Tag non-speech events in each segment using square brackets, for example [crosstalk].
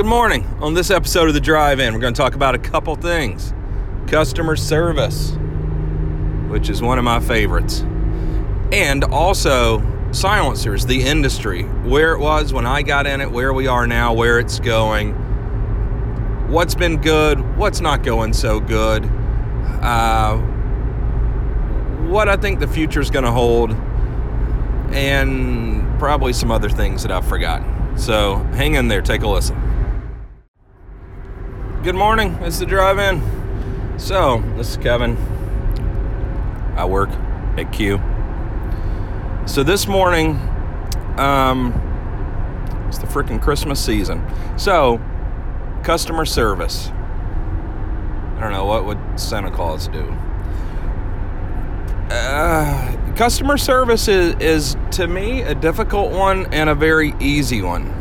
Good morning. On this episode of The Drive In, we're going to talk about a couple things customer service, which is one of my favorites, and also silencers, the industry, where it was when I got in it, where we are now, where it's going, what's been good, what's not going so good, uh, what I think the future is going to hold, and probably some other things that I've forgotten. So hang in there, take a listen. Good morning, it's the drive in. So, this is Kevin. I work at Q. So, this morning, um, it's the freaking Christmas season. So, customer service. I don't know, what would Santa Claus do? Uh, customer service is, is, to me, a difficult one and a very easy one.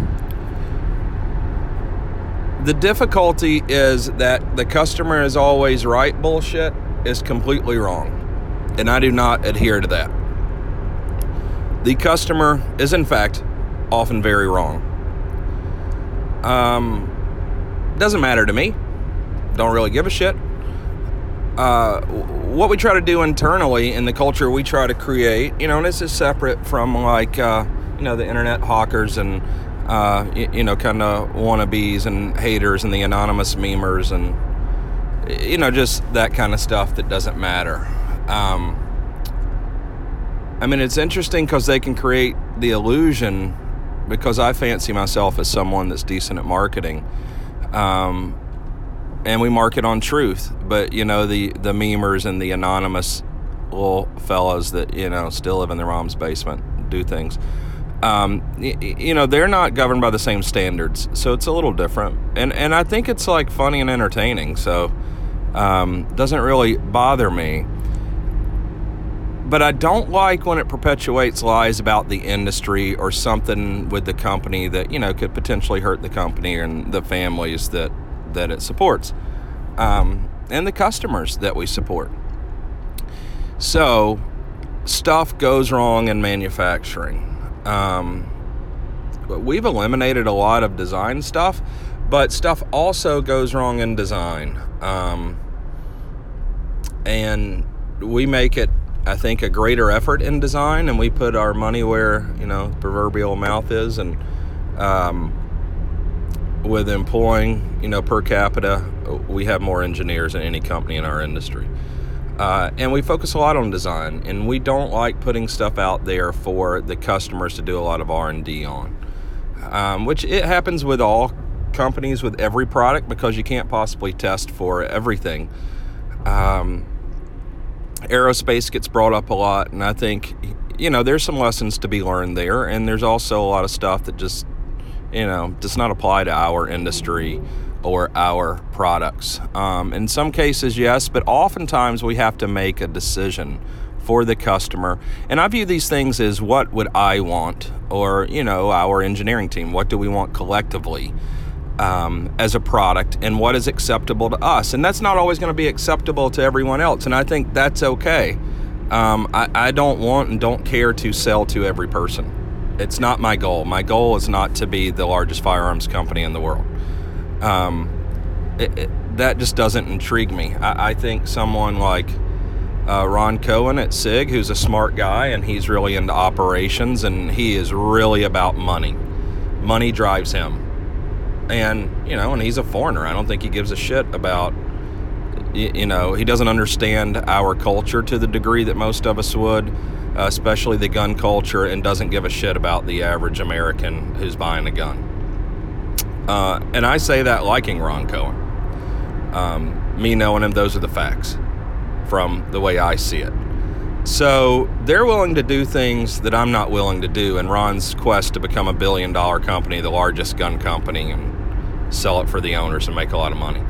The difficulty is that the customer is always right bullshit is completely wrong. And I do not adhere to that. The customer is, in fact, often very wrong. Um, doesn't matter to me. Don't really give a shit. Uh, what we try to do internally in the culture we try to create, you know, and this is separate from like, uh, you know, the internet hawkers and, uh, you, know, kind of wannabes and haters and the anonymous memers and, you know, just that kind of stuff that doesn't matter. Um, I mean, it's interesting because they can create the illusion because I fancy myself as someone that's decent at marketing. Um, and we market on truth. But you know, the the memers and the anonymous little fellas that you know still live in their mom's basement do things. Um, you, you know, they're not governed by the same standards, so it's a little different. And and I think it's like funny and entertaining, so um, doesn't really bother me. But I don't like when it perpetuates lies about the industry or something with the company that you know could potentially hurt the company and the families that that it supports um, and the customers that we support. So, stuff goes wrong in manufacturing. Um, we've eliminated a lot of design stuff, but stuff also goes wrong in design. Um, and we make it, I think, a greater effort in design, and we put our money where, you know, proverbial mouth is. And, um, with employing, you know, per capita, we have more engineers than any company in our industry. Uh, and we focus a lot on design, and we don't like putting stuff out there for the customers to do a lot of R&D on, um, which it happens with all companies with every product because you can't possibly test for everything. Um, aerospace gets brought up a lot, and I think, you know, there's some lessons to be learned there, and there's also a lot of stuff that just you know, does not apply to our industry or our products. Um, in some cases, yes, but oftentimes we have to make a decision for the customer. And I view these things as what would I want, or, you know, our engineering team, what do we want collectively? Um, as a product and what is acceptable to us. And that's not always going to be acceptable to everyone else. And I think that's okay. Um, I, I don't want and don't care to sell to every person. It's not my goal. My goal is not to be the largest firearms company in the world. Um, it, it, that just doesn't intrigue me. I, I think someone like uh, Ron Cohen at SIG, who's a smart guy and he's really into operations and he is really about money. Money drives him. And, you know, and he's a foreigner. I don't think he gives a shit about, you, you know, he doesn't understand our culture to the degree that most of us would uh, especially the gun culture, and doesn't give a shit about the average American who's buying a gun. Uh, and I say that liking Ron Cohen. Um, me knowing him, those are the facts from the way I see it. So they're willing to do things that I'm not willing to do. And Ron's quest to become a billion dollar company, the largest gun company, and sell it for the owners and make a lot of money.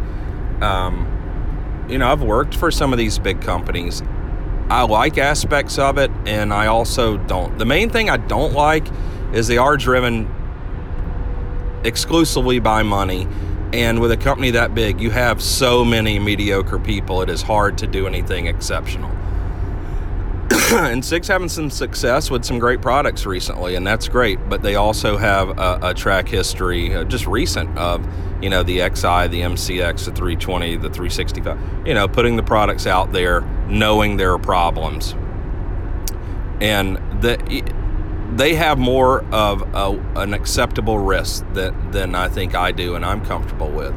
Um, you know, I've worked for some of these big companies I like aspects of it, and I also don't. The main thing I don't like is they are driven exclusively by money. And with a company that big, you have so many mediocre people, it is hard to do anything exceptional. [coughs] and Sig's having some success with some great products recently, and that's great. But they also have a, a track history, uh, just recent, of you know the XI, the MCX, the 320, the 365. You know, putting the products out there, knowing there are problems, and the, they have more of a, an acceptable risk that, than I think I do, and I'm comfortable with.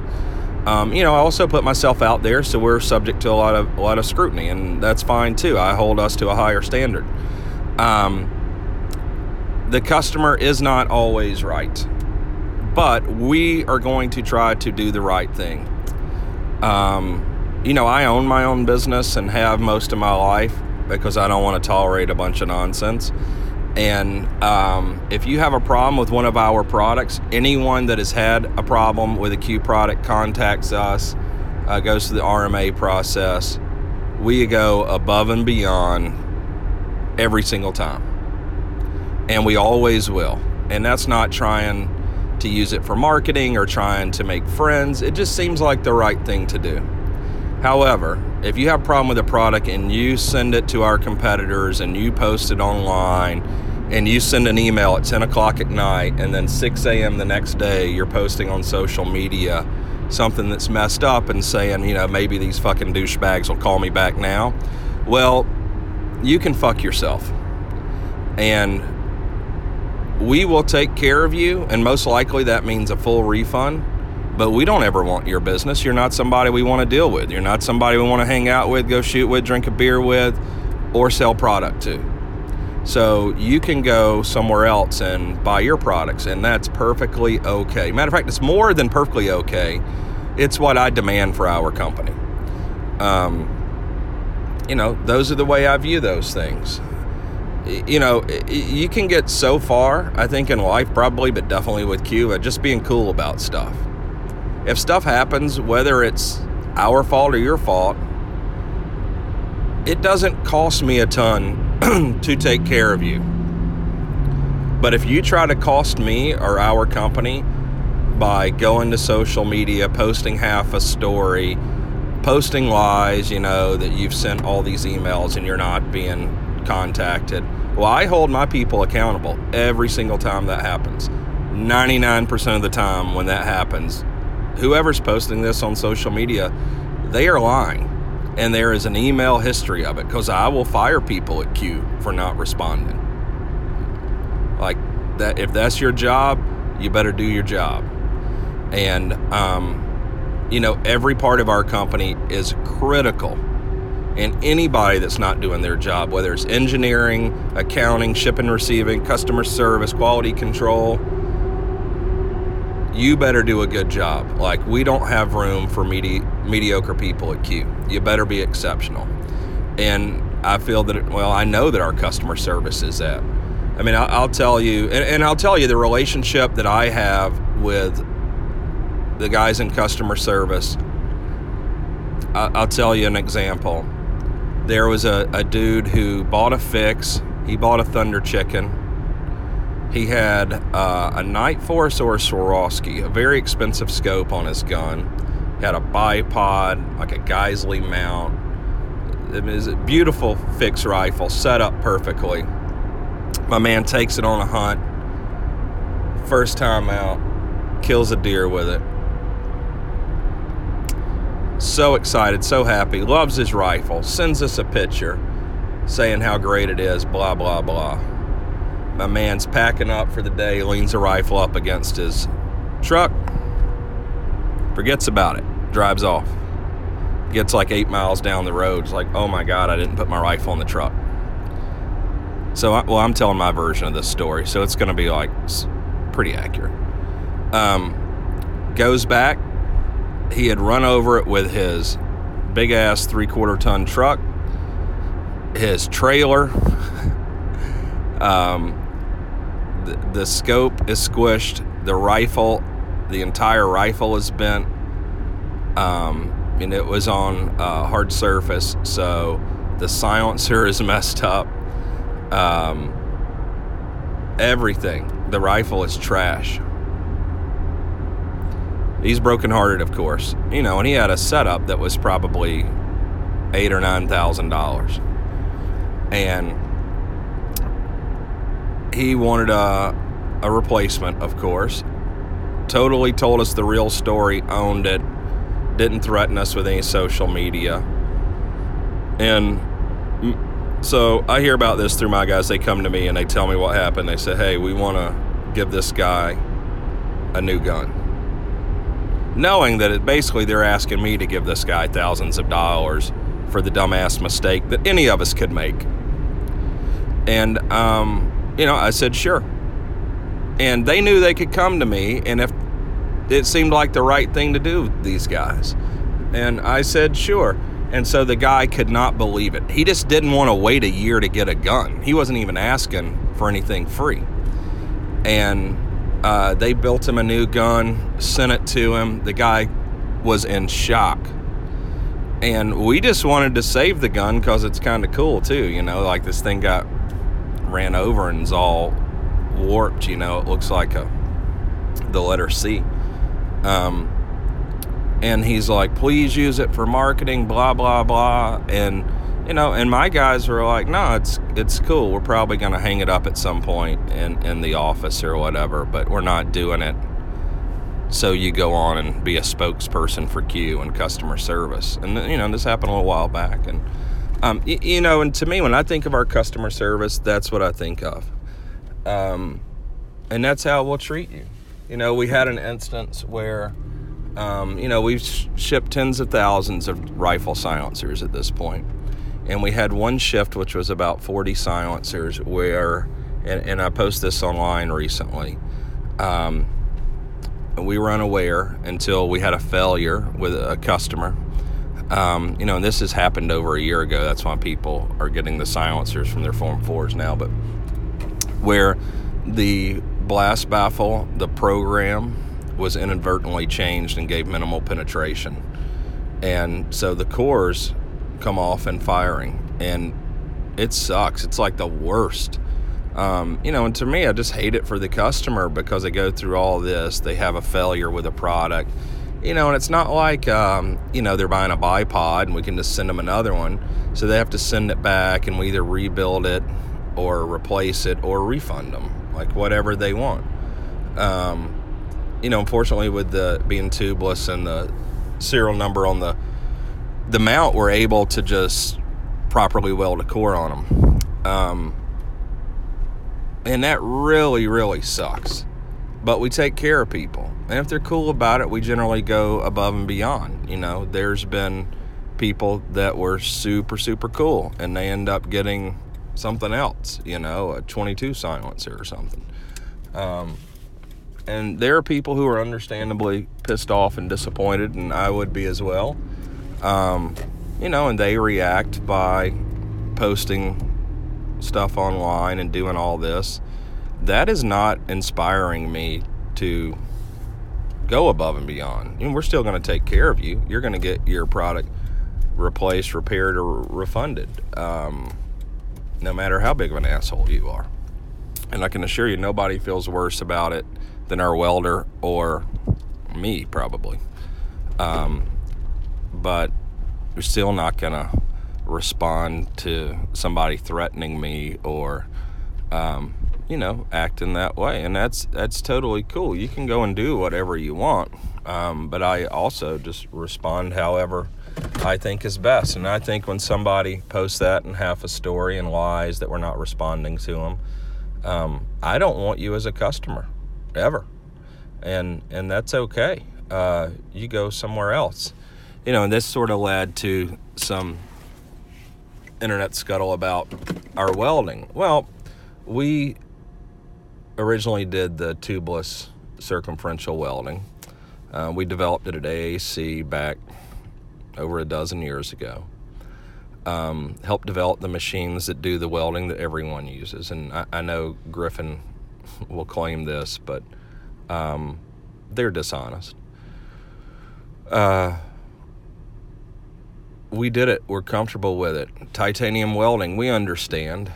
Um, you know, I also put myself out there, so we're subject to a lot of a lot of scrutiny, and that's fine too. I hold us to a higher standard. Um, the customer is not always right, but we are going to try to do the right thing. Um, you know, I own my own business and have most of my life because I don't want to tolerate a bunch of nonsense. And um, if you have a problem with one of our products, anyone that has had a problem with a Q product contacts us, uh, goes through the RMA process. We go above and beyond every single time. And we always will. And that's not trying to use it for marketing or trying to make friends. It just seems like the right thing to do. However, if you have a problem with a product and you send it to our competitors and you post it online and you send an email at 10 o'clock at night and then 6 a.m. the next day you're posting on social media something that's messed up and saying, you know, maybe these fucking douchebags will call me back now. Well, you can fuck yourself. And we will take care of you, and most likely that means a full refund but we don't ever want your business. You're not somebody we want to deal with. You're not somebody we want to hang out with, go shoot with, drink a beer with, or sell product to. So you can go somewhere else and buy your products, and that's perfectly okay. Matter of fact, it's more than perfectly okay. It's what I demand for our company. Um, you know, those are the way I view those things. You know, you can get so far, I think, in life, probably, but definitely with Cuba, just being cool about stuff if stuff happens, whether it's our fault or your fault, it doesn't cost me a ton [clears throat] to take care of you. But if you try to cost me or our company by going to social media, posting half a story, posting lies, you know, that you've sent all these emails and you're not being contacted, well, I hold my people accountable every single time that happens. 99% of the time when that happens, whoever's posting this on social media, they are lying. And there is an email history of it because I will fire people at Q for not responding. Like that, if that's your job, you better do your job. And, um, you know, every part of our company is critical. And anybody that's not doing their job, whether it's engineering, accounting, shipping, receiving, customer service, quality control, you better do a good job. Like, we don't have room for medi- mediocre people at Q. You better be exceptional. And I feel that, well, I know that our customer service is that. I mean, I'll, I'll tell you, and, and, I'll tell you the relationship that I have with the guys in customer service. I, I'll tell you an example. There was a, a dude who bought a fix, he bought a Thunder Chicken he had uh, a Nightforce or a Swarovski, a very expensive scope on his gun. He had a bipod, like a Geissele mount. It was a beautiful fixed rifle, set up perfectly. My man takes it on a hunt. First time out, kills a deer with it. So excited, so happy, loves his rifle, sends us a picture saying how great it is, blah, blah, blah. My man's packing up for the day, leans a rifle up against his truck, forgets about it, drives off. Gets like eight miles down the road. It's like, oh my God, I didn't put my rifle in the truck. So, I, well, I'm telling my version of this story, so it's going to be like pretty accurate. Um, goes back. He had run over it with his big ass three quarter ton truck, his trailer. [laughs] um, the, scope is squished. The rifle, the entire rifle is bent. Um, and it was on a hard surface, so the silencer is [laughs] messed up. Um, everything. The rifle is trash. He's brokenhearted, of course. You know, and he had a setup that was probably eight or nine thousand dollars. And he wanted a, a replacement, of course. Totally told us the real story, owned it, didn't threaten us with any social media. And so I hear about this through my guys. They come to me and they tell me what happened. They say, hey, we want to give this guy a new gun. Knowing that it basically they're asking me to give this guy thousands of dollars for the dumbass mistake that any of us could make. And, um, you know, I said, sure. And they knew they could come to me, and if it seemed like the right thing to do, these guys. And I said, sure. And so the guy could not believe it. He just didn't want to wait a year to get a gun. He wasn't even asking for anything free. And uh, they built him a new gun, sent it to him. The guy was in shock. And we just wanted to save the gun because it's kind of cool too. You know, like this thing got ran over and is all warped. You know, it looks like a the letter C. Um, and he's like, please use it for marketing, blah blah blah, and you know, and my guys were like, no, it's it's cool. We're probably gonna hang it up at some point in in the office or whatever, but we're not doing it. So you go on and be a spokesperson for Q and customer service, and you know this happened a little while back, and um, you, you know, and to me, when I think of our customer service, that's what I think of, um, and that's how we'll treat you. You know, we had an instance where um, you know, we've shipped tens of thousands of rifle silencers at this point. And we had one shift, which was about 40 silencers, where, and, and I posted this online recently, um, we were unaware until we had a failure with a customer. Um, you know, and this has happened over a year ago. That's why people are getting the silencers from their Form 4s now. But where the blast baffle, the program, was inadvertently changed and gave minimal penetration. And so the cores come off and firing, and it sucks. It's like the worst. Um, you know, and to me, I just hate it for the customer because they go through all this. They have a failure with a product, you know, and it's not like, um, you know, they're buying a bipod and we can just send them another one. So they have to send it back and we either rebuild it or replace it or refund them, like whatever they want. Um, you know, unfortunately, with the being tubeless and the serial number on the the mount, we're able to just properly weld a core on them. Um, and that really, really sucks. But we take care of people. And if they're cool about it, we generally go above and beyond. You know, there's been people that were super, super cool and they end up getting something else, you know, a 22 silencer or something. Um, and there are people who are understandably pissed off and disappointed, and I would be as well. Um, you know, and they react by posting stuff online and doing all this. That is not inspiring me to go above and beyond. Know, we're still going to take care of you. You're going to get your product replaced, repaired, or refunded, um, no matter how big of an asshole you are. And I can assure you, nobody feels worse about it than our welder or me, probably. Um, but we're still not going to respond to somebody threatening me or, um, you know, acting that way. And that's that's totally cool. You can go and do whatever you want. Um, but I also just respond however I think is best. And I think when somebody posts that and half a story and lies that we're not responding to them, um, I don't want you as a customer ever, and and that's okay. Uh, you go somewhere else, you know. And this sort of led to some internet scuttle about our welding. Well, we originally did the tubeless circumferential welding. Uh, we developed it at AAC back over a dozen years ago. Um, helped develop the machines that do the welding that everyone uses. And I, I know Griffin [laughs] will claim this, but um, they're dishonest. Uh, we did it. We're comfortable with it. Titanium welding, we understand.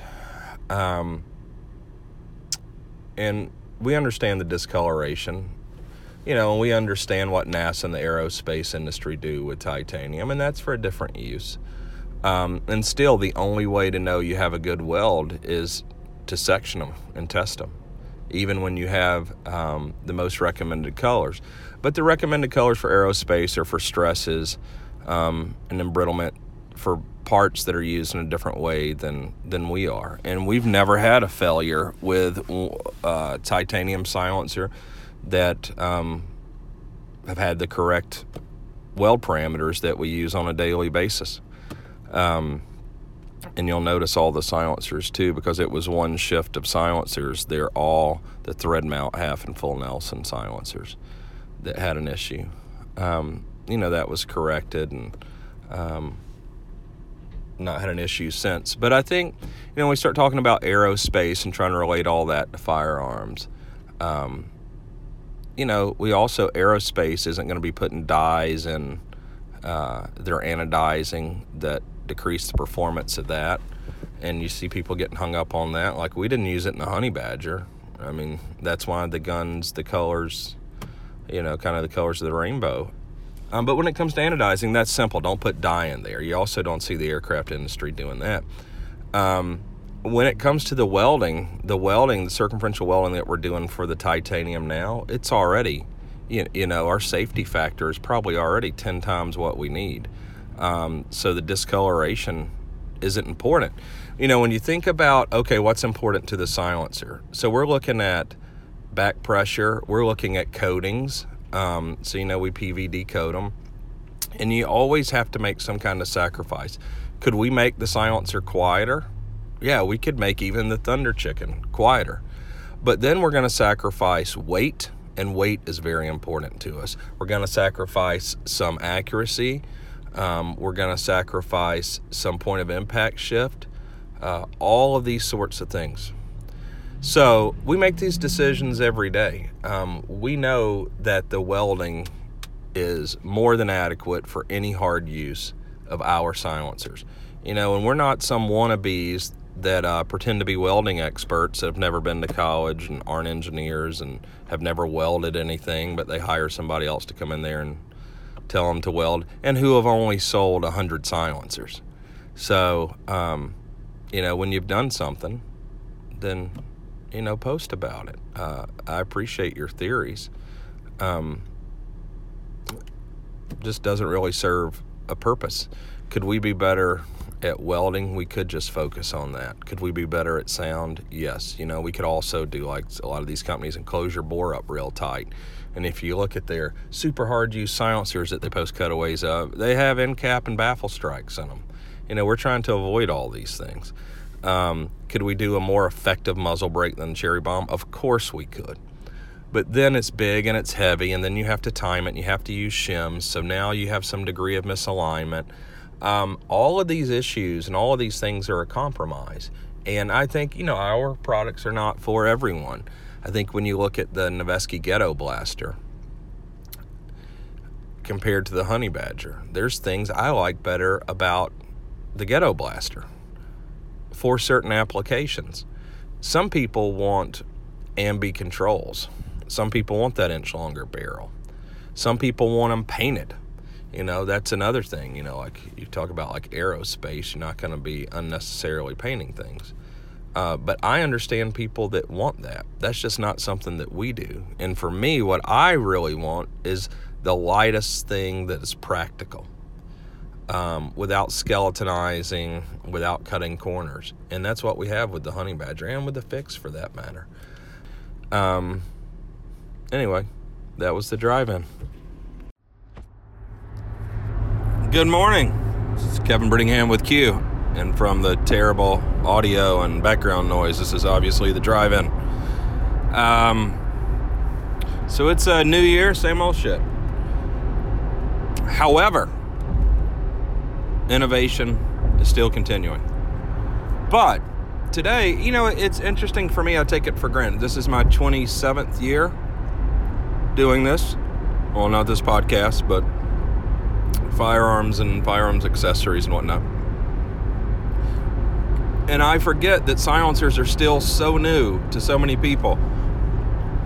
Um, and we understand the discoloration. You know, and we understand what NASA and the aerospace industry do with titanium, and that's for a different use. Um, and still, the only way to know you have a good weld is to section them and test them, even when you have um, the most recommended colors. But the recommended colors for aerospace are for stresses um, and embrittlement for parts that are used in a different way than than we are. And we've never had a failure with uh, titanium silencer that um, have had the correct weld parameters that we use on a daily basis. Um, and you'll notice all the silencers too because it was one shift of silencers they're all the thread mount half and full nelson silencers that had an issue um, you know that was corrected and um, not had an issue since but i think you know when we start talking about aerospace and trying to relate all that to firearms um, you know we also aerospace isn't going to be putting dyes in uh, they're anodizing that decrease the performance of that. And you see people getting hung up on that. Like we didn't use it in the honey badger. I mean, that's why the guns, the colors, you know, kind of the colors of the rainbow. Um, but when it comes to anodizing, that's simple. Don't put dye in there. You also don't see the aircraft industry doing that. Um, when it comes to the welding, the welding, the circumferential welding that we're doing for the titanium now, it's already, you, you know, our safety factor is probably already 10 times what we need. Um, so the discoloration isn't important. You know, when you think about, okay, what's important to the silencer? So we're looking at back pressure, we're looking at coatings. Um, so, you know, we PVD coat them. And you always have to make some kind of sacrifice. Could we make the silencer quieter? Yeah, we could make even the Thunder Chicken quieter. But then we're going to sacrifice weight, and weight is very important to us. We're going to sacrifice some accuracy um, we're going to sacrifice some point of impact shift, uh, all of these sorts of things. So we make these decisions every day. Um, we know that the welding is more than adequate for any hard use of our silencers. You know, and we're not some wannabes that uh, pretend to be welding experts that have never been to college and aren't engineers and have never welded anything, but they hire somebody else to come in there and tell them to weld, and who have only sold 100 silencers. So, um, you know, when you've done something, then, you know, post about it. Uh, I appreciate your theories. Um, just doesn't really serve a purpose. Could we be better at welding? We could just focus on that. Could we be better at sound? Yes. You know, we could also do like a lot of these companies and close your bore up real tight and if you look at their super hard use silencers that they post cutaways of, they have end cap and baffle strikes in them. You know, we're trying to avoid all these things. Um, could we do a more effective muzzle brake than Cherry Bomb? Of course we could. But then it's big and it's heavy, and then you have to time it and you have to use shims. So now you have some degree of misalignment. Um, all of these issues and all of these things are a compromise. And I think, you know, our products are not for everyone. I think when you look at the Noveske Ghetto Blaster compared to the Honey Badger, there's things I like better about the Ghetto Blaster for certain applications. Some people want ambi controls. Some people want that inch longer barrel. Some people want them painted. You know, that's another thing. You know, like you talk about like aerospace, you're not going to be unnecessarily painting things. Uh, but I understand people that want that. That's just not something that we do. And for me, what I really want is the lightest thing that is practical um, without skeletonizing, without cutting corners. And that's what we have with the Honey Badger and with the Fix for that matter. Um, anyway, that was the drive in. Good morning. This is Kevin Brittingham with Q and from the terrible audio and background noise, this is obviously the drive in. Um, so it's a new year, same old shit. However, innovation is still continuing. But today, you know, it's interesting for me. I take it for granted. This is my 27th year doing this. Well, not this podcast, but firearms and firearms accessories and whatnot and I forget that silencers are still so new to so many people.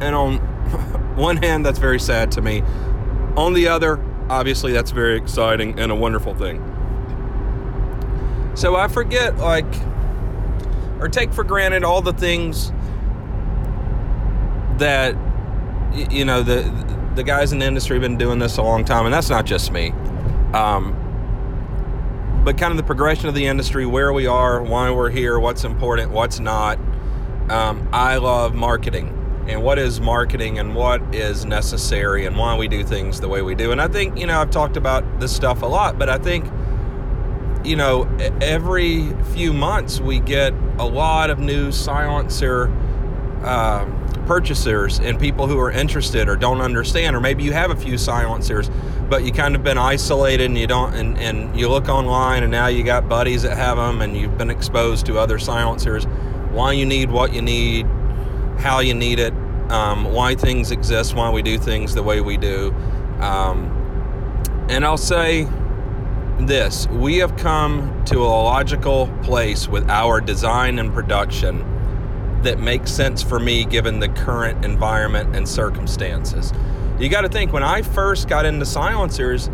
And on [laughs] one hand, that's very sad to me. On the other, obviously, that's very exciting and a wonderful thing. So I forget, like, or take for granted all the things that you know the the guys in the industry have been doing this a long time, and that's not just me. Um, but kind of the progression of the industry, where we are, why we're here, what's important, what's not. Um, I love marketing and what is marketing and what is necessary and why we do things the way we do. And I think, you know, I've talked about this stuff a lot, but I think, you know, every few months we get a lot of new silencer. Uh, purchasers and people who are interested or don't understand or maybe you have a few silencers but you kind of been isolated and you don't and, and you look online and now you got buddies that have them and you've been exposed to other silencers why you need what you need how you need it um, why things exist why we do things the way we do um, and i'll say this we have come to a logical place with our design and production that makes sense for me given the current environment and circumstances. You got to think when I first got into silencers,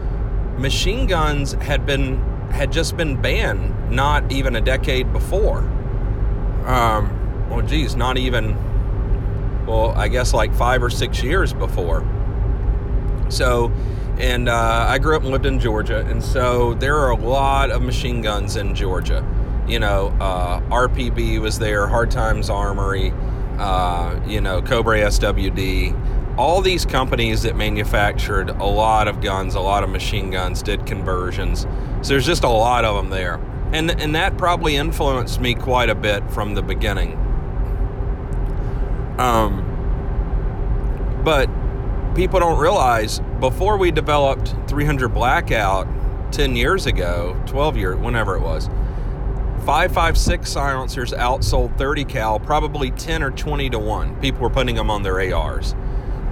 machine guns had been had just been banned not even a decade before. Um, well, geez, not even. Well, I guess like five or six years before. So, and uh, I grew up and lived in Georgia, and so there are a lot of machine guns in Georgia you know, uh, RPB was there, Hard Times Armory, uh, you know, Cobray SWD, all these companies that manufactured a lot of guns, a lot of machine guns, did conversions. So there's just a lot of them there. And, and that probably influenced me quite a bit from the beginning. Um, but people don't realize before we developed 300 Blackout 10 years ago, 12 years, whenever it was, 556 silencers outsold 30 cal probably 10 or 20 to 1 people were putting them on their ars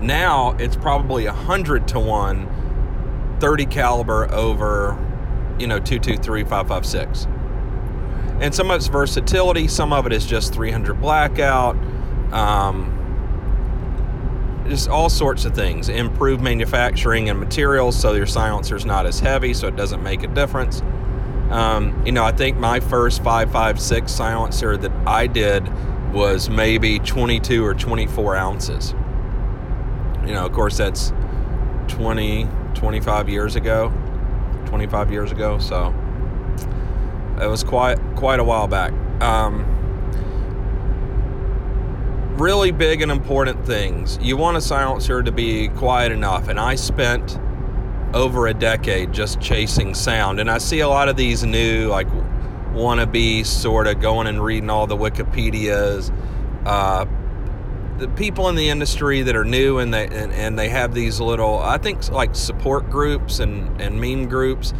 now it's probably 100 to 1 30 caliber over you know 223 556 and some of it's versatility some of it is just 300 blackout um, just all sorts of things improve manufacturing and materials so your silencer's not as heavy so it doesn't make a difference um, you know, I think my first 5.56 silencer that I did was maybe 22 or 24 ounces. You know, of course, that's 20, 25 years ago. 25 years ago, so it was quite quite a while back. Um, really big and important things. You want a silencer to be quiet enough, and I spent over a decade just chasing sound. And I see a lot of these new, like, wannabe sort of going and reading all the Wikipedias. Uh, the people in the industry that are new and they and, and they have these little I think like support groups and and meme groups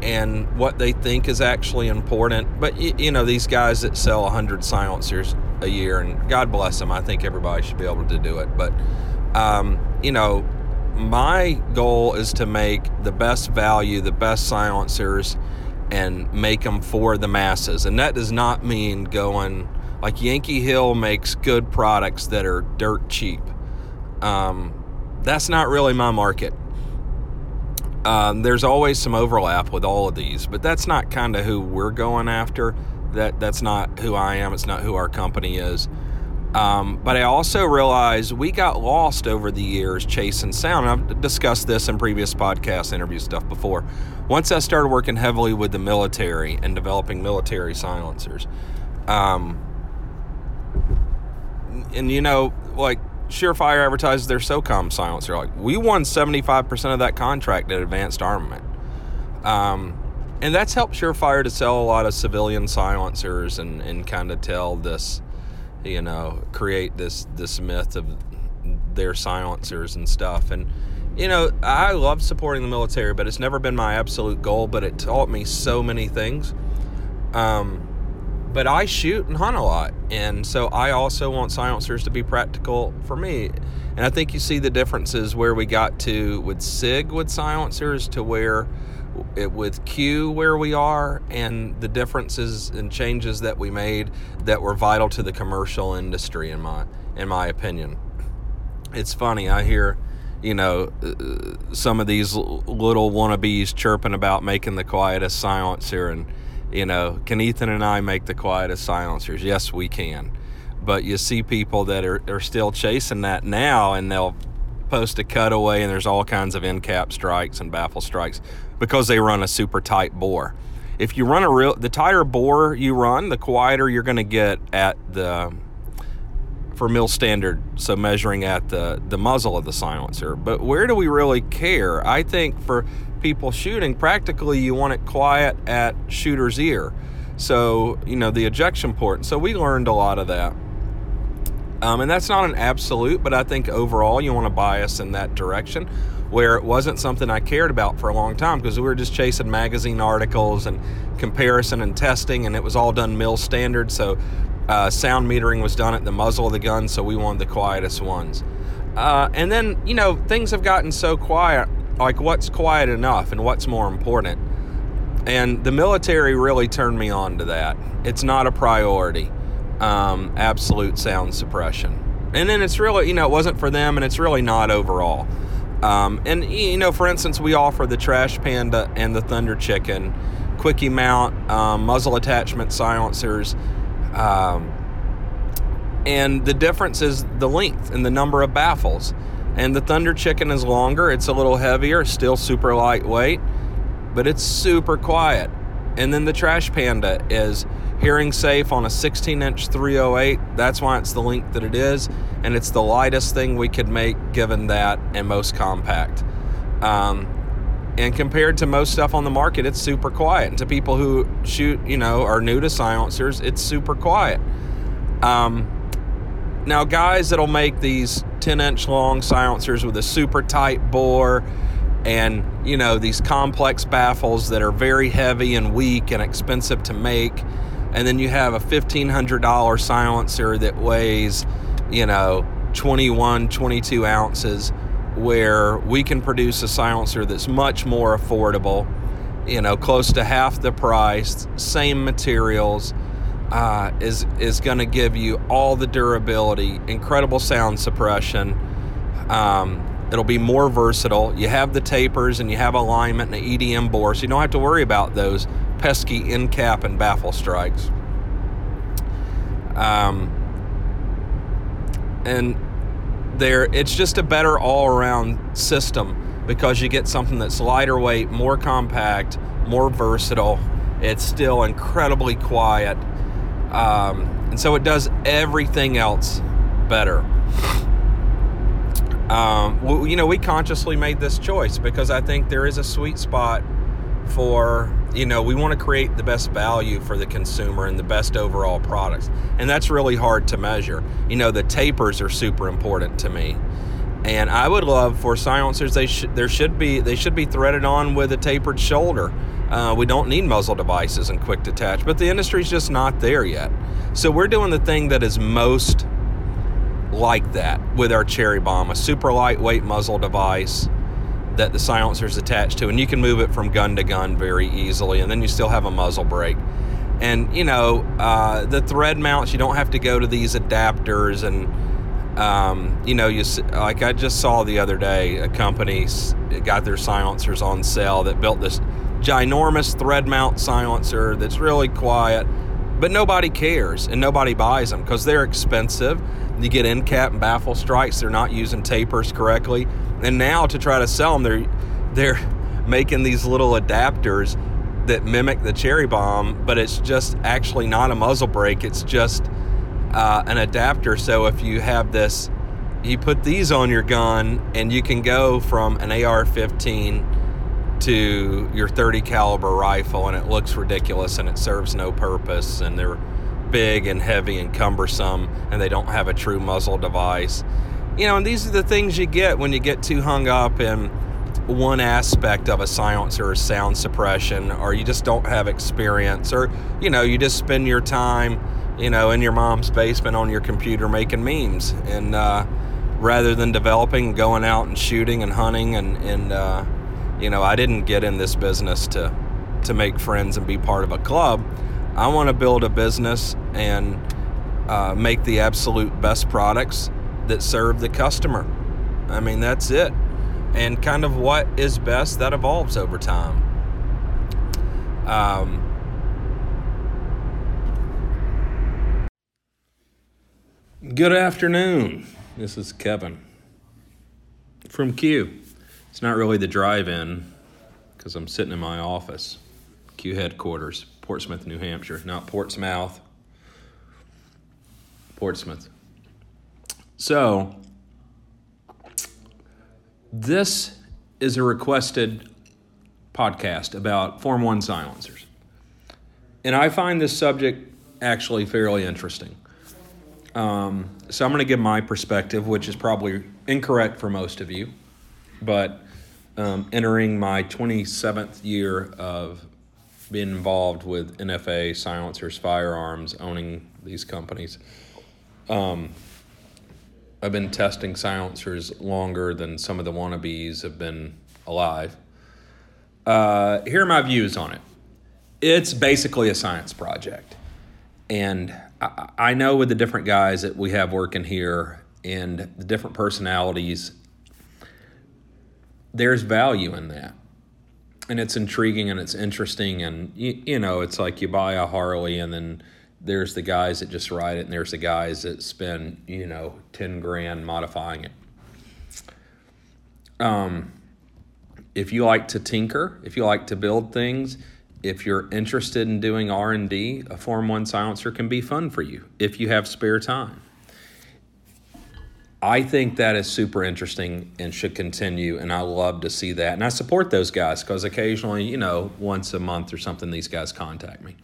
and what they think is actually important but you, you know these guys that sell 100 silencers a year and God bless them I think everybody should be able to do it but um, you know my goal is to make the best value, the best silencers, and make them for the masses. And that does not mean going like Yankee Hill makes good products that are dirt cheap. Um, that's not really my market. Um, there's always some overlap with all of these, but that's not kind of who we're going after. That that's not who I am. It's not who our company is. Um, but I also realized we got lost over the years chasing sound. I've discussed this in previous podcast interview stuff before. Once I started working heavily with the military and developing military silencers, um, and you know, like Surefire advertises their SOCOM silencer. Like we won seventy five percent of that contract at Advanced Armament. Um, and that's helped Surefire to sell a lot of civilian silencers and, and kind of tell this you know, create this this myth of their silencers and stuff. And you know, I love supporting the military, but it's never been my absolute goal. But it taught me so many things. Um, but I shoot and hunt a lot, and so I also want silencers to be practical for me. And I think you see the differences where we got to with Sig with silencers to where it, with Q where we are and the differences and changes that we made that were vital to the commercial industry in my in my opinion. It's funny I hear you know uh, some of these little wannabes chirping about making the quietest silencer and You know, can Ethan and I make the quietest silencers? Yes, we can. But you see people that are, are still chasing that now, and they'll post cut away, and there's all kinds of end cap strikes and baffle strikes because they run a super tight bore. If you run a real, the tighter bore you run, the quieter you're going to get at the for mil standard, so measuring at the, the muzzle of the silencer. But where do we really care? I think for people shooting, practically you want it quiet at shooter's ear. So, you know, the ejection port. So we learned a lot of that. Um, and that's not an absolute, but I think overall you want to bias in that direction where it wasn't something I cared about for a long time because we were just chasing magazine articles and comparison and testing, and it was all done mill standard. So uh, sound metering was done at the muzzle of the gun, so we wanted the quietest ones. Uh, and then, you know, things have gotten so quiet. Like, what's quiet enough and what's more important? And the military really turned me on to that. It's not a priority, um, absolute sound suppression. And then it's really, you know, it wasn't for them, and it's really not overall. Um, and, you know, for instance, we offer the Trash Panda and the Thunder Chicken, quickie mount, um, muzzle attachment silencers um, and the difference is the length and the number of baffles. And the Thunder Chicken is longer, it's a little heavier, still super lightweight, but it's super quiet. And then the Trash Panda is hearing safe on a 16 inch 308. That's why it's the length that it is. And it's the lightest thing we could make given that and most compact. Um, and compared to most stuff on the market, it's super quiet. And to people who shoot, you know, are new to silencers, it's super quiet. Um, now, guys that'll make these 10 inch long silencers with a super tight bore and, you know, these complex baffles that are very heavy and weak and expensive to make. And then you have a $1,500 silencer that weighs, you know, 21, 22 ounces where we can produce a silencer that's much more affordable, you know, close to half the price, same materials, uh, is is going to give you all the durability, incredible sound suppression. Um, it'll be more versatile. You have the tapers and you have alignment and the EDM bore, so you don't have to worry about those pesky end cap and baffle strikes. Um, and there it's just a better all-around system because you get something that's lighter weight, more compact, more versatile. It's still incredibly quiet, um, and so it does everything else better. Um, you know, we consciously made this choice because I think there is a sweet spot for you know we want to create the best value for the consumer and the best overall products. And that's really hard to measure. You know the tapers are super important to me. And i would love for silencers they should there should be they should be threaded on with a tapered shoulder. Uh, we don't need muzzle devices and quick detach but the industry's just not there yet. So we're doing the thing that is most like that with our cherry bomb a super lightweight muzzle device that the silencer is attached to, and you can move it from gun to gun very easily, and then you still have a muzzle brake. And you know, uh, the thread mounts, you don't have to go to these adapters, and um, you know, you like I just saw the other day, a company got their silencers on sale that built this ginormous thread mount silencer that's really quiet, but nobody cares and nobody buys them because they're expensive. You get end cap and baffle strikes; they're not using tapers correctly and now to try to sell them, they're they're [laughs] making these little adapters that mimic the cherry bomb, but it's just actually not a muzzle brake. It's just uh, an adapter. So if you have this, you put these on your gun, and you can go from an AR-15 to your 30 caliber rifle, and it looks ridiculous, and it serves no purpose, and they're big and heavy and cumbersome, and they don't have a true muzzle device you know, and these are the things you get when you get too hung up in one aspect of a silencer or sound suppression, or you just don't have experience, or you know, you just spend your time, you know, in your mom's basement on your computer making memes, and uh, rather than developing, going out and shooting and hunting, and and uh, you know, I didn't get in this business to to make friends and be part of a club. I want to build a business and uh, make the absolute best products that serve the customer. I mean, that's it. And kind of what is best that evolves over time. Um, Good afternoon. This is Kevin from Q. It's not really the drive in because I'm sitting in my office, Q headquarters. Portsmouth, New Hampshire, not Portsmouth, Portsmouth. So, this is a requested podcast about Form 1 silencers. And I find this subject actually fairly interesting. Um, so I'm going to give my perspective, which is probably incorrect for most of you, but um, entering my 27th year of being involved with NFA, silencers, firearms, owning these companies. Um, I've been testing silencers longer than some of the wannabes have been alive. Uh, here are my views on it. It's basically a science project. And I, I know with the different guys that we have working here and the different personalities, there's value in that. And it's intriguing and it's interesting. And, you, you know, it's like you buy a Harley and then there's the guys that just ride it and there's the guys that spend, you know, 10 grand modifying it. Um, if you like to tinker, if you like to build things, if you're interested in doing r&d a form 1 silencer can be fun for you if you have spare time i think that is super interesting and should continue and i love to see that. And i support those guys because occasionally you know once a month or something these guys contact me.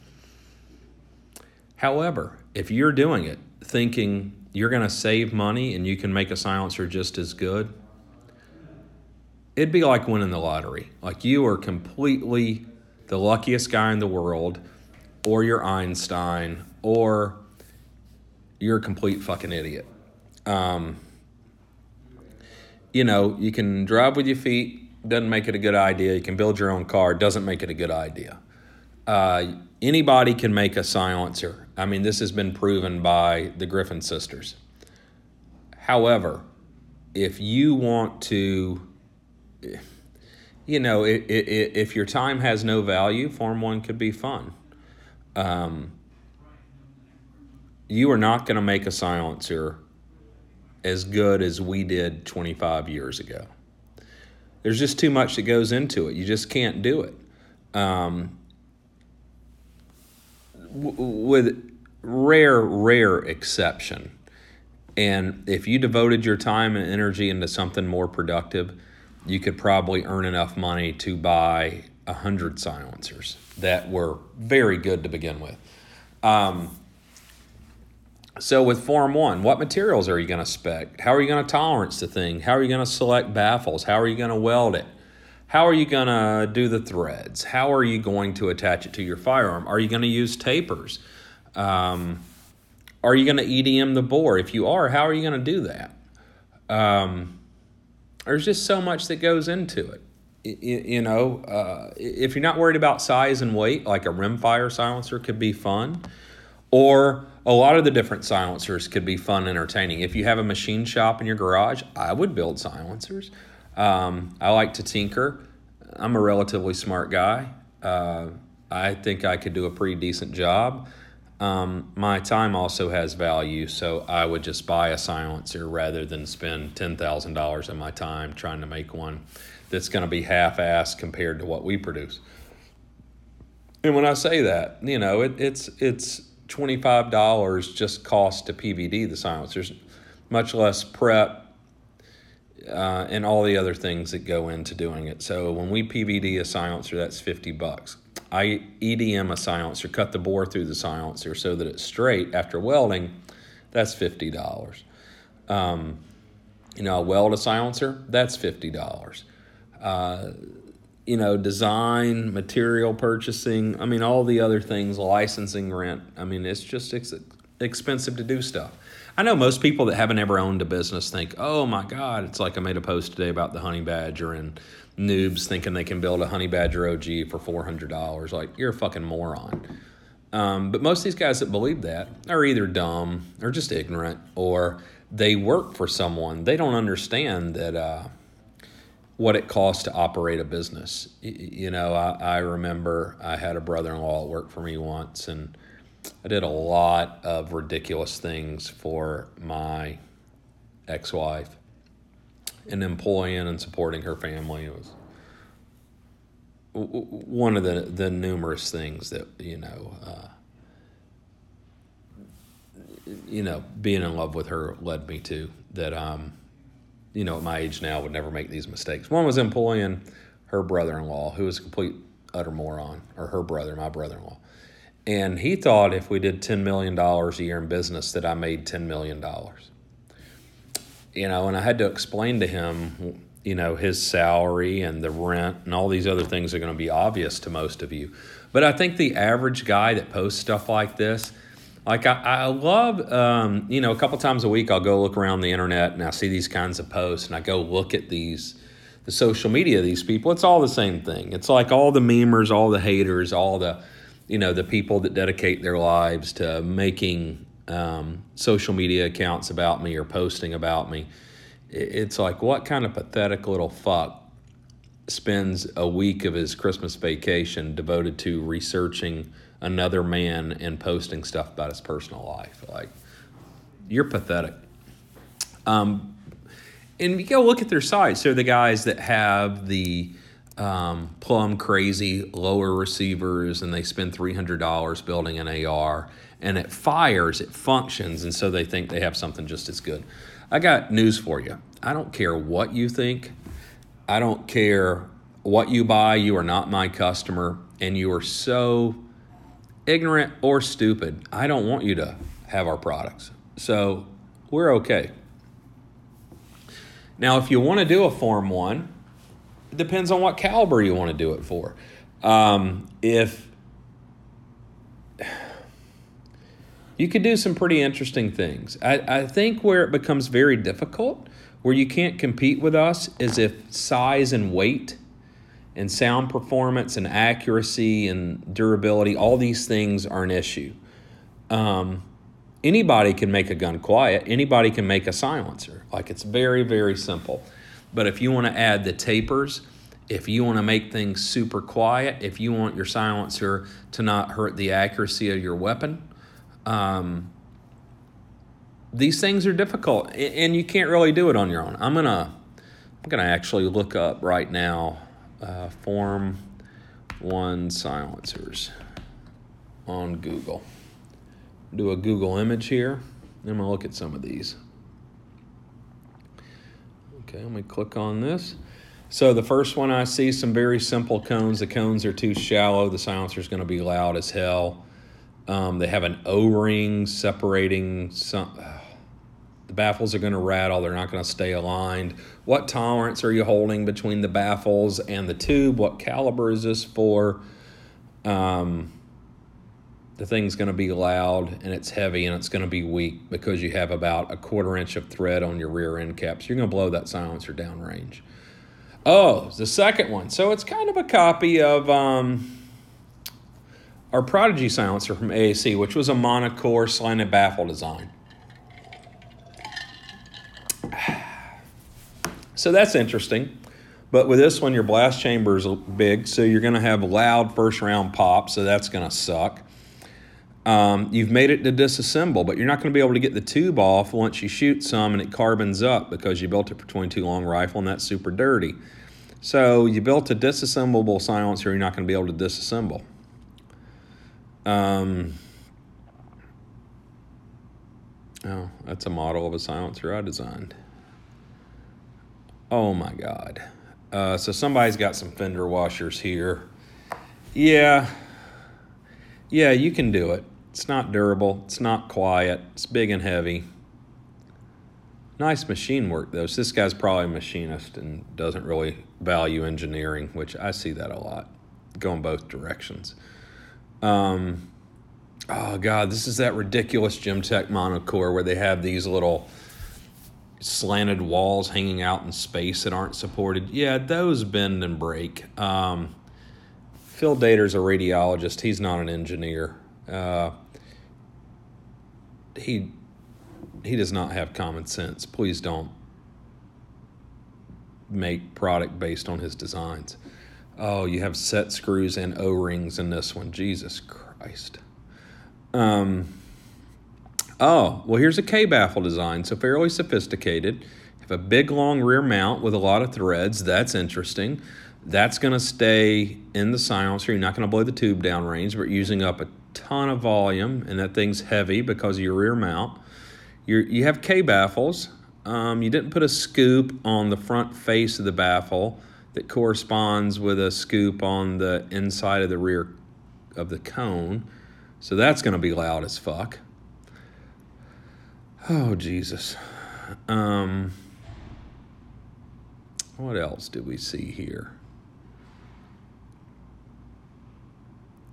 However if you're doing it thinking you're going to save money and you can make a silencer just as good it'd be like winning the lottery. Like you are completely the luckiest guy in the world, or you're Einstein, or you're a complete fucking idiot. Um, you know, you can drive with your feet, doesn't make it a good idea. You can build your own car, doesn't make it a good idea. Uh, anybody can make a silencer. I mean, this has been proven by the Griffin sisters. However, if you want to you know, it, it, if your time has no value, Form 1 could be fun. Um, you are not going to make a silencer as good as we did 25 years ago. There's just too much that goes into it. You just can't do it. Um, with rare, rare exception. And if you devoted your time and energy into something more productive, you could probably earn enough money to buy a hundred silencers that were very good to begin with. Um, so with Form 1, what materials are you going to spec? How are you going to tolerance the thing? How are you going to select baffles? How are you going to weld it? How are you going to do the threads? How are you going to attach it to your firearm? Are you going to use tapers? Um, are you going to EDM the bore? If you are, how are you going to do that? Um, there's just so much that goes into it. You, you know, uh, if you're not worried about size and weight, like a rimfire silencer could be fun, or a lot of the different silencers could be fun and entertaining. If you have a machine shop in your garage, I would build silencers. Um, I like to tinker. I'm a relatively smart guy. Uh, I think I could do a pretty decent job. Um, my time also has value, so I would just buy a silencer rather than spend $10,000 of my time trying to make one that's going to be half assed compared to what we produce. And when I say that, you know, it, it's, it's $25 just cost to PVD the silencers, much less prep uh, and all the other things that go into doing it. So when we PVD a silencer, that's 50 bucks. I EDM a silencer, cut the bore through the silencer so that it's straight after welding, that's $50. Um, you know, I weld a silencer, that's $50. Uh, you know, design, material purchasing, I mean, all the other things, licensing, rent. I mean, it's just ex- expensive to do stuff. I know most people that haven't ever owned a business think, oh my God, it's like I made a post today about the honey badger and noobs thinking they can build a honey badger OG for $400. Like, you're a fucking moron. Um, but most of these guys that believe that are either dumb or just ignorant or they work for someone. They don't understand that uh, what it costs to operate a business. You know, I, I remember I had a brother in law that worked for me once and I did a lot of ridiculous things for my ex wife and employing and supporting her family. It was one of the, the numerous things that, you know, uh, you know, being in love with her led me to that, um, you know, at my age now would never make these mistakes. One was employing her brother in law, who was a complete utter moron, or her brother, my brother in law. And he thought if we did $10 million a year in business that I made $10 million. You know, and I had to explain to him, you know, his salary and the rent and all these other things are going to be obvious to most of you. But I think the average guy that posts stuff like this, like I, I love, um, you know, a couple times a week I'll go look around the internet and I see these kinds of posts and I go look at these, the social media of these people. It's all the same thing. It's like all the memers, all the haters, all the, you know, the people that dedicate their lives to making um, social media accounts about me or posting about me. It's like, what kind of pathetic little fuck spends a week of his Christmas vacation devoted to researching another man and posting stuff about his personal life. Like, you're pathetic. Um, and you go look at their sites. They're the guys that have the um, plum crazy lower receivers and they spend $300 building an AR and it fires, it functions, and so they think they have something just as good. I got news for you. I don't care what you think. I don't care what you buy. You are not my customer, and you are so ignorant or stupid. I don't want you to have our products. So we're okay. Now, if you want to do a Form 1, it depends on what caliber you want to do it for. Um, if you could do some pretty interesting things, I, I think where it becomes very difficult, where you can't compete with us, is if size and weight and sound performance and accuracy and durability, all these things are an issue. Um, anybody can make a gun quiet, anybody can make a silencer. Like it's very, very simple. But if you want to add the tapers, if you want to make things super quiet, if you want your silencer to not hurt the accuracy of your weapon, um, these things are difficult and you can't really do it on your own. I'm gonna I'm gonna actually look up right now uh, Form 1 silencers on Google. Do a Google image here. I'm going to look at some of these. Okay, let me click on this. So the first one I see some very simple cones. The cones are too shallow. The silencer is going to be loud as hell. Um, they have an O-ring separating some baffles are going to rattle, they're not going to stay aligned. What tolerance are you holding between the baffles and the tube? What caliber is this for? Um, the thing's going to be loud and it's heavy and it's going to be weak because you have about a quarter inch of thread on your rear end caps. You're going to blow that silencer downrange. Oh, the second one. So it's kind of a copy of um, our Prodigy silencer from AAC, which was a monocore slanted baffle design. So that's interesting. But with this one, your blast chamber is big, so you're going to have loud first round pop, so that's going to suck. Um, you've made it to disassemble, but you're not going to be able to get the tube off once you shoot some and it carbons up because you built it for 22 long rifle and that's super dirty. So you built a disassemblable silencer, you're not going to be able to disassemble. Um, oh, that's a model of a silencer I designed. Oh my God. Uh, so somebody's got some fender washers here. Yeah. Yeah, you can do it. It's not durable. It's not quiet. It's big and heavy. Nice machine work, though. So this guy's probably a machinist and doesn't really value engineering, which I see that a lot, going both directions. Um, oh, God, this is that ridiculous Gemtech monocore where they have these little slanted walls hanging out in space that aren't supported. Yeah, those bend and break. Um, Phil Dater's a radiologist. He's not an engineer. Uh, he he does not have common sense. Please don't make product based on his designs. Oh, you have set screws and O rings in this one. Jesus Christ. Um, oh, well, here's a K baffle design, so fairly sophisticated. Have a big long rear mount with a lot of threads. That's interesting. That's going to stay in the silencer. You're not going to blow the tube down range, but using up a ton of volume, and that thing's heavy because of your rear mount. You're, you have K baffles. Um, you didn't put a scoop on the front face of the baffle that corresponds with a scoop on the inside of the rear of the cone. So that's going to be loud as fuck. Oh, Jesus. Um, what else do we see here?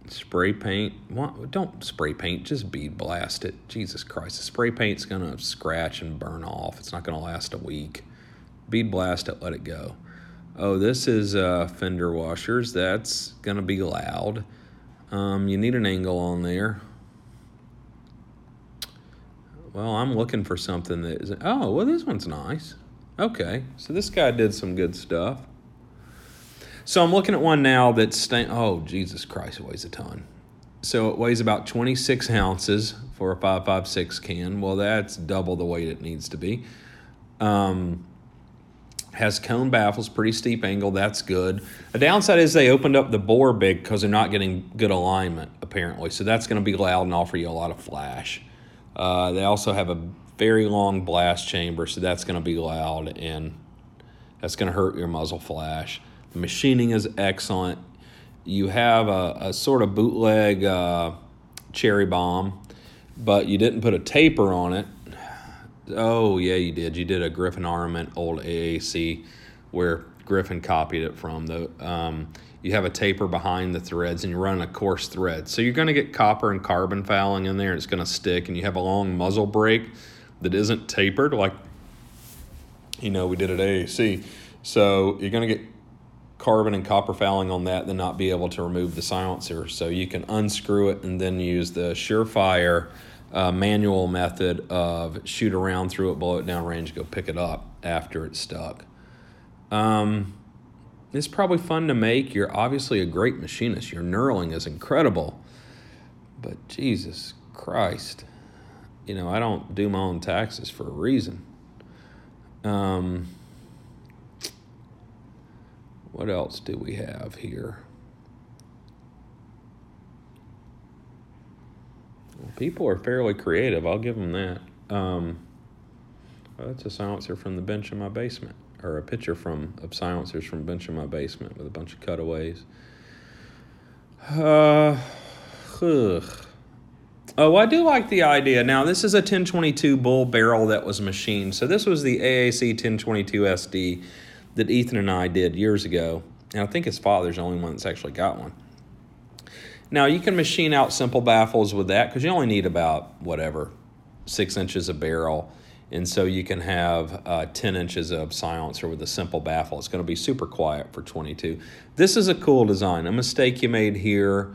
Spray paint. What? Don't spray paint, just bead blast it. Jesus Christ. The spray paint's going to scratch and burn off. It's not going to last a week. Bead blast it, let it go. Oh, this is uh, fender washers. That's going to be loud. Um, you need an angle on there. Well, I'm looking for something that is. Oh, well, this one's nice. Okay, so this guy did some good stuff. So I'm looking at one now that's staying. Oh, Jesus Christ, it weighs a ton. So it weighs about 26 ounces for a 556 can. Well, that's double the weight it needs to be. Um, has cone baffles, pretty steep angle. That's good. The downside is they opened up the bore big because they're not getting good alignment apparently. So that's going to be loud and offer you a lot of flash. Uh, they also have a very long blast chamber, so that's going to be loud and that's going to hurt your muzzle flash. The machining is excellent. You have a, a sort of bootleg uh, cherry bomb, but you didn't put a taper on it. Oh, yeah, you did. You did a Griffin Armament old AAC where Griffin copied it from. The, um, you have a taper behind the threads and you're running a coarse thread. So you're going to get copper and carbon fouling in there and it's going to stick. And you have a long muzzle brake that isn't tapered like, you know, we did at AAC. So you're going to get carbon and copper fouling on that, then not be able to remove the silencer. So you can unscrew it and then use the Surefire uh, manual method of shoot around through it, blow it down range, go pick it up after it's stuck. Um, it's probably fun to make. You're obviously a great machinist. Your knurling is incredible. But Jesus Christ, you know, I don't do my own taxes for a reason. Um, what else do we have here? Well, people are fairly creative. I'll give them that. Um, well, that's a silencer from the bench in my basement, or a picture from of silencers from a bench in my basement with a bunch of cutaways. Uh, ugh. Oh, I do like the idea. Now, this is a 1022 bull barrel that was machined. So this was the AAC 1022 SD that Ethan and I did years ago. And I think his father's the only one that's actually got one. Now, you can machine out simple baffles with that because you only need about, whatever, six inches of barrel. And so you can have uh, 10 inches of silencer with a simple baffle. It's going to be super quiet for 22. This is a cool design. A mistake you made here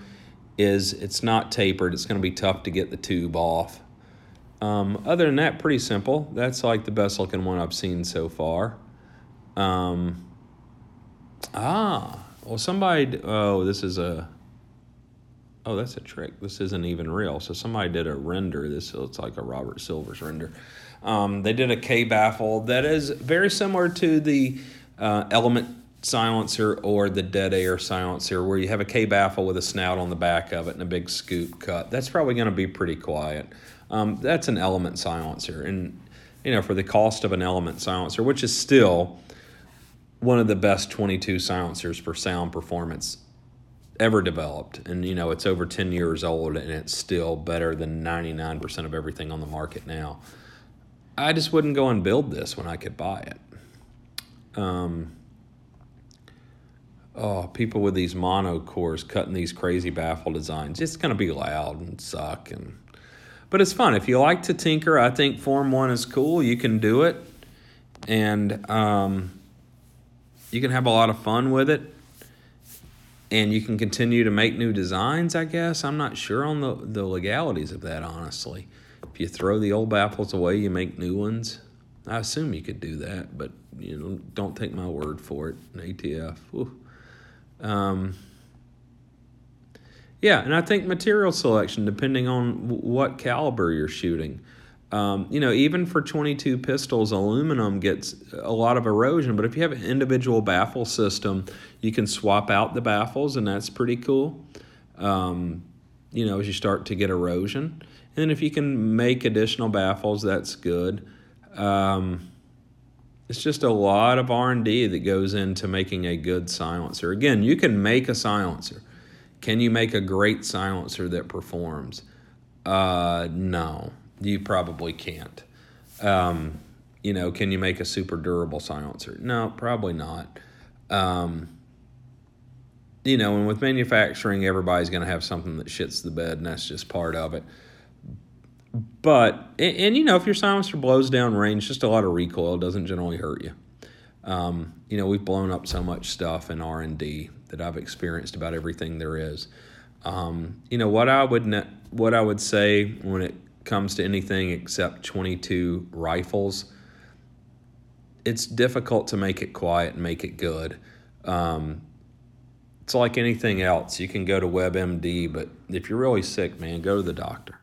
is it's not tapered. It's going to be tough to get the tube off. Um, other than that, pretty simple. That's like the best looking one I've seen so far. Um, ah, well, somebody. Oh, this is a. Oh, that's a trick. This isn't even real. So somebody did a render. This looks like a Robert Silvers render. Um, they did a K baffle that is very similar to the uh, Element silencer or the dead air silencer, where you have a K baffle with a snout on the back of it and a big scoop cut. That's probably going to be pretty quiet. Um, that's an Element silencer, and you know for the cost of an Element silencer, which is still one of the best 22 silencers for sound performance ever developed. And, you know, it's over 10 years old and it's still better than 99% of everything on the market now. I just wouldn't go and build this when I could buy it. Um, oh, people with these mono cores cutting these crazy baffle designs, it's going to be loud and suck. And But it's fun. If you like to tinker, I think Form 1 is cool. You can do it. And, um, you can have a lot of fun with it and you can continue to make new designs i guess i'm not sure on the, the legalities of that honestly if you throw the old baffles away you make new ones i assume you could do that but you know don't take my word for it atf um, Yeah, and I think material selection, depending on what caliber you're shooting. Um, you know, even for 22 pistols, aluminum gets a lot of erosion. But if you have an individual baffle system, you can swap out the baffles, and that's pretty cool. Um, you know, as you start to get erosion, and if you can make additional baffles, that's good. Um, it's just a lot of R&D that goes into making a good silencer. Again, you can make a silencer. Can you make a great silencer that performs? Uh, no, you probably can't. Um, you know, can you make a super durable silencer? No, probably not. Um, you know, and with manufacturing, everybody's going to have something that shits the bed, and that's just part of it. But and, and, you know, if your silencer blows down range, just a lot of recoil doesn't generally hurt you. Um, you know, we've blown up so much stuff in R and D that I've experienced about everything there is. Um, you know what I would ne- what I would say when it comes to anything except 22 rifles, it's difficult to make it quiet and make it good. Um, it's like anything else. You can go to WebMD, but if you're really sick, man, go to the doctor.